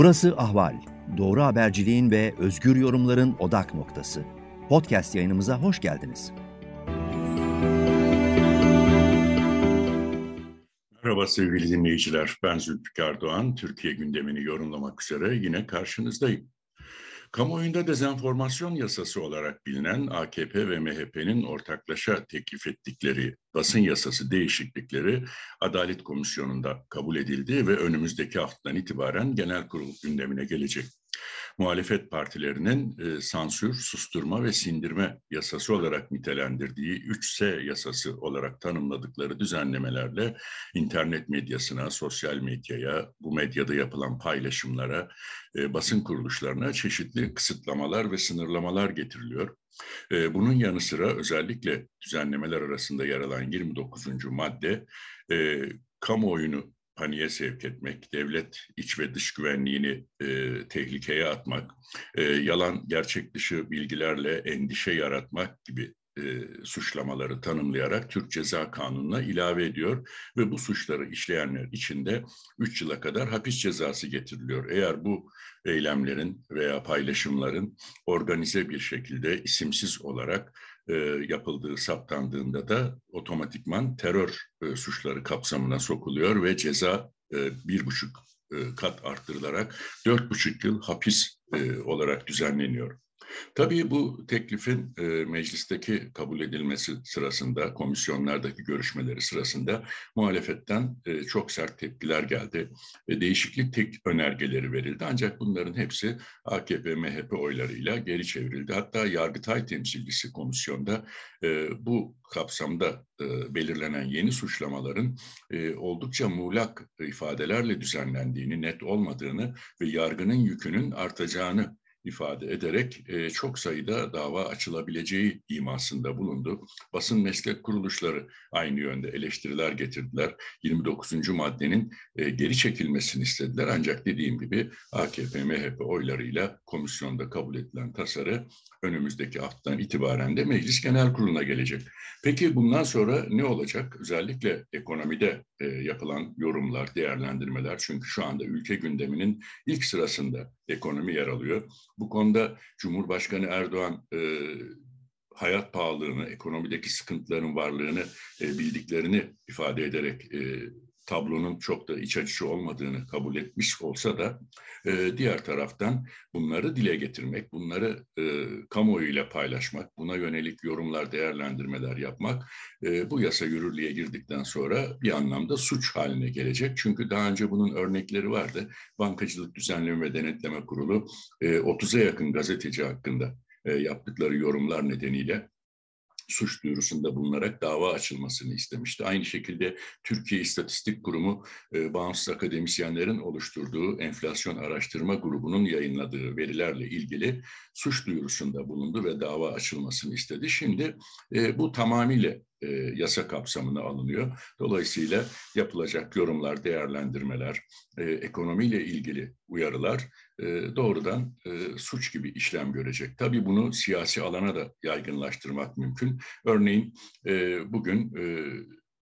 Burası Ahval. Doğru haberciliğin ve özgür yorumların odak noktası. Podcast yayınımıza hoş geldiniz. Merhaba sevgili dinleyiciler. Ben Zülfikar Doğan. Türkiye gündemini yorumlamak üzere yine karşınızdayım. Kamuoyunda dezenformasyon yasası olarak bilinen AKP ve MHP'nin ortaklaşa teklif ettikleri basın yasası değişiklikleri Adalet Komisyonu'nda kabul edildi ve önümüzdeki haftadan itibaren genel kurul gündemine gelecek muhalefet partilerinin e, sansür, susturma ve sindirme yasası olarak nitelendirdiği 3S yasası olarak tanımladıkları düzenlemelerle internet medyasına, sosyal medyaya, bu medyada yapılan paylaşımlara, e, basın kuruluşlarına çeşitli kısıtlamalar ve sınırlamalar getiriliyor. E, bunun yanı sıra özellikle düzenlemeler arasında yer alan 29. madde e, kamuoyunu paniğe sevk etmek, devlet iç ve dış güvenliğini e, tehlikeye atmak, e, yalan gerçek dışı bilgilerle endişe yaratmak gibi e, suçlamaları tanımlayarak Türk Ceza Kanunu'na ilave ediyor ve bu suçları işleyenler için de 3 yıla kadar hapis cezası getiriliyor. Eğer bu eylemlerin veya paylaşımların organize bir şekilde isimsiz olarak e, yapıldığı saptandığında da otomatikman terör e, suçları kapsamına sokuluyor ve ceza e, bir buçuk e, kat arttırılarak dört buçuk yıl hapis e, olarak düzenleniyor. Tabii bu teklifin e, meclisteki kabul edilmesi sırasında, komisyonlardaki görüşmeleri sırasında muhalefetten e, çok sert tepkiler geldi. ve değişiklik tek önergeleri verildi ancak bunların hepsi AKP, MHP oylarıyla geri çevrildi. Hatta Yargıtay temsilcisi komisyonda e, bu kapsamda e, belirlenen yeni suçlamaların e, oldukça muğlak ifadelerle düzenlendiğini, net olmadığını ve yargının yükünün artacağını ifade ederek e, çok sayıda dava açılabileceği imasında bulundu. Basın meslek kuruluşları aynı yönde eleştiriler getirdiler. 29. maddenin e, geri çekilmesini istediler ancak dediğim gibi AKP, MHP oylarıyla komisyonda kabul edilen tasarı önümüzdeki haftadan itibaren de Meclis Genel Kurulu'na gelecek. Peki bundan sonra ne olacak? Özellikle ekonomide e, yapılan yorumlar, değerlendirmeler çünkü şu anda ülke gündeminin ilk sırasında ekonomi yer alıyor. Bu konuda Cumhurbaşkanı Erdoğan e, hayat pahalılığını, ekonomideki sıkıntıların varlığını e, bildiklerini ifade ederek e, tablonun çok da iç açıcı olmadığını kabul etmiş olsa da e, diğer taraftan bunları dile getirmek, bunları e, kamuoyuyla paylaşmak, buna yönelik yorumlar, değerlendirmeler yapmak e, bu yasa yürürlüğe girdikten sonra bir anlamda suç haline gelecek. Çünkü daha önce bunun örnekleri vardı. Bankacılık Düzenleme ve Denetleme Kurulu e, 30'a yakın gazeteci hakkında e, yaptıkları yorumlar nedeniyle suç duyurusunda bulunarak dava açılmasını istemişti. Aynı şekilde Türkiye İstatistik Kurumu e, bağımsız akademisyenlerin oluşturduğu enflasyon araştırma grubunun yayınladığı verilerle ilgili suç duyurusunda bulundu ve dava açılmasını istedi. Şimdi e, bu tamamıyla e, yasa kapsamına alınıyor. Dolayısıyla yapılacak yorumlar, değerlendirmeler, e, ekonomiyle ilgili uyarılar e, doğrudan e, suç gibi işlem görecek. Tabii bunu siyasi alana da yaygınlaştırmak mümkün. Örneğin e, bugün e,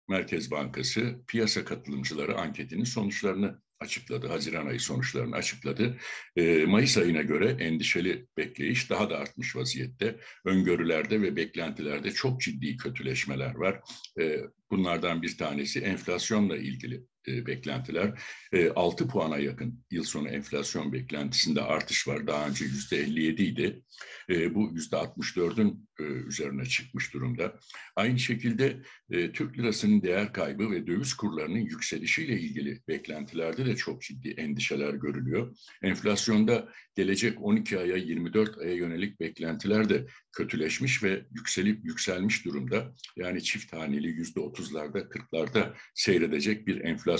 Merkez Bankası piyasa katılımcıları anketinin sonuçlarını açıkladı. Haziran ayı sonuçlarını açıkladı. E, Mayıs ayına göre endişeli bekleyiş daha da artmış vaziyette. Öngörülerde ve beklentilerde çok ciddi kötüleşmeler var. E, bunlardan bir tanesi enflasyonla ilgili e, beklentiler. E, 6 puana yakın yıl sonu enflasyon beklentisinde artış var. Daha önce yüzde 57 idi. E, bu yüzde 64'ün e, üzerine çıkmış durumda. Aynı şekilde e, Türk lirasının değer kaybı ve döviz kurlarının yükselişiyle ilgili beklentilerde de çok ciddi endişeler görülüyor. Enflasyonda gelecek 12 aya 24 aya yönelik beklentiler de kötüleşmiş ve yükselip yükselmiş durumda. Yani çift haneli yüzde 30'larda 40'larda seyredecek bir enflasyon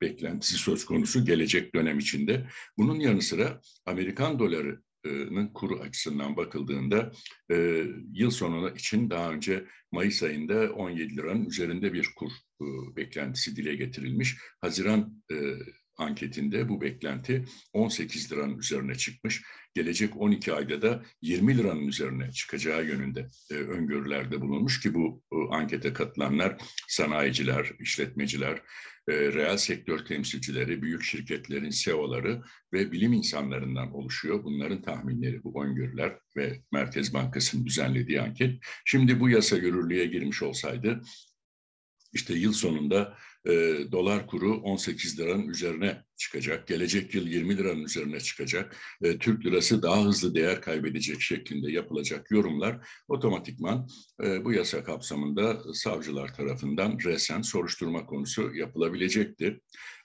beklentisi söz konusu gelecek dönem içinde. Bunun yanı sıra Amerikan doları kuru açısından bakıldığında e, yıl sonuna için daha önce Mayıs ayında 17 liranın üzerinde bir kur e, beklentisi dile getirilmiş. Haziran e, anketinde bu beklenti 18 liranın üzerine çıkmış. Gelecek 12 ayda da 20 liranın üzerine çıkacağı yönünde e, öngörülerde bulunmuş ki bu e, ankete katılanlar sanayiciler, işletmeciler, e, reel sektör temsilcileri, büyük şirketlerin CEO'ları ve bilim insanlarından oluşuyor. Bunların tahminleri, bu öngörüler ve Merkez Bankası'nın düzenlediği anket. Şimdi bu yasa yürürlüğe girmiş olsaydı işte yıl sonunda dolar kuru 18 liranın üzerine çıkacak. Gelecek yıl 20 liranın üzerine çıkacak. E, Türk lirası daha hızlı değer kaybedecek şeklinde yapılacak yorumlar otomatikman e, bu yasa kapsamında savcılar tarafından resen soruşturma konusu yapılabilecekti.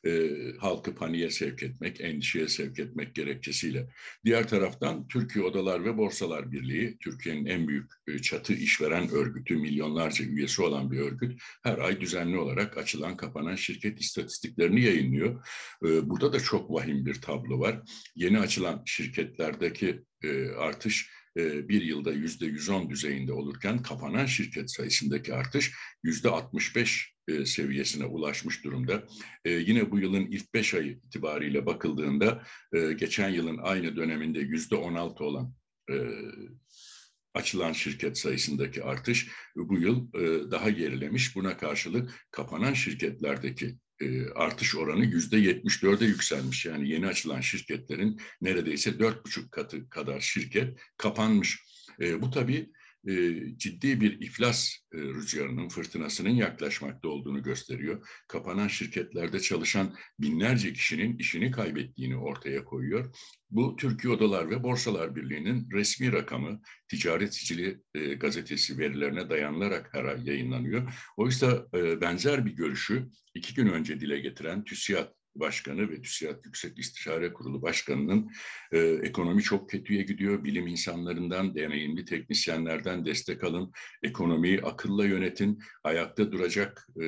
E, halkı paniğe sevk etmek, endişeye sevk etmek gerekçesiyle. Diğer taraftan Türkiye Odalar ve Borsalar Birliği, Türkiye'nin en büyük e, çatı işveren örgütü, milyonlarca üyesi olan bir örgüt, her ay düzenli olarak açılan kapanan şirket istatistiklerini yayınlıyor. E, burada da çok vahim bir tablo var. Yeni açılan şirketlerdeki e, artış e, bir yılda yüzde 110 düzeyinde olurken kapanan şirket sayısındaki artış yüzde 65 e, seviyesine ulaşmış durumda. Yine bu yılın ilk beş ayı itibariyle bakıldığında geçen yılın aynı döneminde yüzde 16 olan açılan şirket sayısındaki artış bu yıl daha gerilemiş. Buna karşılık kapanan şirketlerdeki artış oranı yüzde 74'e yükselmiş. Yani yeni açılan şirketlerin neredeyse dört buçuk katı kadar şirket kapanmış. bu tabii e, ciddi bir iflas e, rüzgarının, fırtınasının yaklaşmakta olduğunu gösteriyor. Kapanan şirketlerde çalışan binlerce kişinin işini kaybettiğini ortaya koyuyor. Bu Türkiye Odalar ve Borsalar Birliği'nin resmi rakamı Ticaret Sicili e, gazetesi verilerine dayanılarak her ay yayınlanıyor. Oysa e, benzer bir görüşü iki gün önce dile getiren TÜSİAD Başkanı ve TÜSİAD Yüksek İstişare Kurulu Başkanı'nın e, ekonomi çok kötüye gidiyor. Bilim insanlarından, deneyimli teknisyenlerden destek alın. Ekonomiyi akılla yönetin. Ayakta duracak e,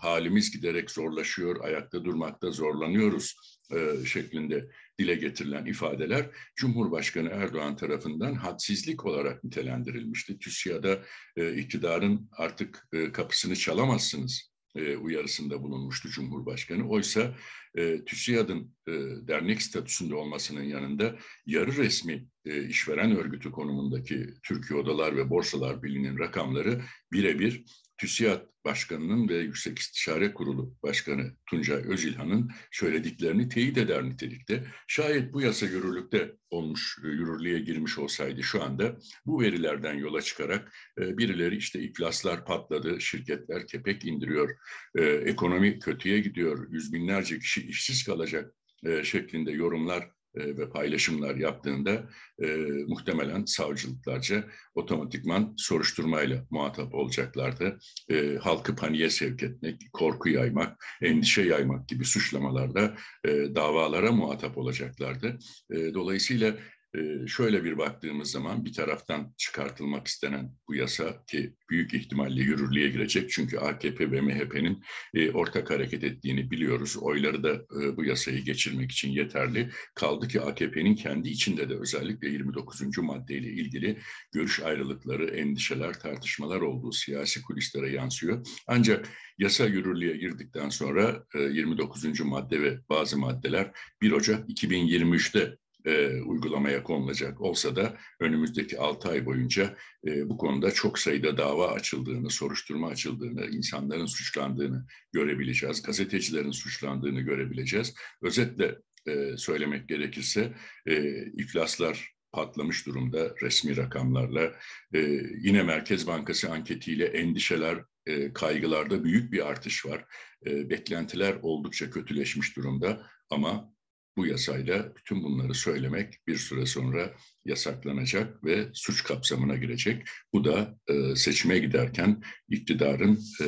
halimiz giderek zorlaşıyor. Ayakta durmakta zorlanıyoruz e, şeklinde dile getirilen ifadeler Cumhurbaşkanı Erdoğan tarafından hadsizlik olarak nitelendirilmişti. TÜSİAD'a e, iktidarın artık e, kapısını çalamazsınız e, uyarısında bulunmuştu Cumhurbaşkanı. Oysa e, TÜSİAD'ın e, dernek statüsünde olmasının yanında yarı resmi e, işveren örgütü konumundaki Türkiye Odalar ve Borsalar Birliği'nin rakamları birebir TÜSİAD Başkanı'nın ve Yüksek İstişare Kurulu Başkanı Tuncay Özilhan'ın söylediklerini teyit eder nitelikte. Şayet bu yasa yürürlükte olmuş, e, yürürlüğe girmiş olsaydı şu anda bu verilerden yola çıkarak e, birileri işte iflaslar patladı, şirketler kepek indiriyor, e, ekonomi kötüye gidiyor, yüz binlerce kişi işsiz kalacak şeklinde yorumlar e, ve paylaşımlar yaptığında e, muhtemelen savcılıklarca otomatikman soruşturmayla muhatap olacaklardı. E, halkı paniğe sevk etmek, korku yaymak, endişe yaymak gibi suçlamalarla e, davalara muhatap olacaklardı. E, dolayısıyla ee, şöyle bir baktığımız zaman bir taraftan çıkartılmak istenen bu yasa ki büyük ihtimalle yürürlüğe girecek çünkü AKP ve MHP'nin e, ortak hareket ettiğini biliyoruz. Oyları da e, bu yasayı geçirmek için yeterli. Kaldı ki AKP'nin kendi içinde de özellikle 29. maddeyle ilgili görüş ayrılıkları, endişeler, tartışmalar olduğu siyasi kulislere yansıyor. Ancak yasa yürürlüğe girdikten sonra 29. E, madde ve bazı maddeler 1 Ocak 2023'te e, uygulamaya konulacak olsa da önümüzdeki 6 ay boyunca e, bu konuda çok sayıda dava açıldığını, soruşturma açıldığını, insanların suçlandığını görebileceğiz, gazetecilerin suçlandığını görebileceğiz. Özetle e, söylemek gerekirse e, iflaslar patlamış durumda resmi rakamlarla. E, yine Merkez Bankası anketiyle endişeler, e, kaygılarda büyük bir artış var. E, beklentiler oldukça kötüleşmiş durumda ama bu yasayla bütün bunları söylemek bir süre sonra yasaklanacak ve suç kapsamına girecek. Bu da e, seçime giderken iktidarın e,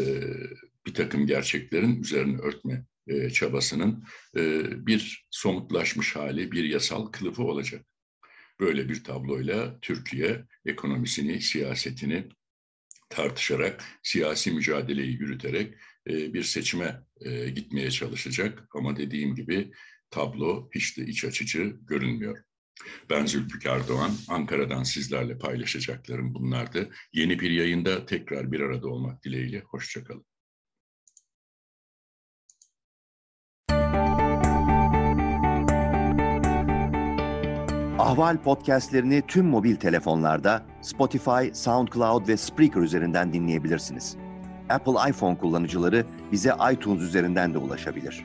bir takım gerçeklerin üzerine örtme e, çabasının e, bir somutlaşmış hali, bir yasal kılıfı olacak. Böyle bir tabloyla Türkiye ekonomisini, siyasetini tartışarak, siyasi mücadeleyi yürüterek e, bir seçime e, gitmeye çalışacak. Ama dediğim gibi tablo hiç de iç açıcı görünmüyor. Ben Zülfikar Doğan, Ankara'dan sizlerle paylaşacaklarım bunlardı. Yeni bir yayında tekrar bir arada olmak dileğiyle, hoşçakalın. Ahval podcastlerini tüm mobil telefonlarda Spotify, SoundCloud ve Spreaker üzerinden dinleyebilirsiniz. Apple iPhone kullanıcıları bize iTunes üzerinden de ulaşabilir.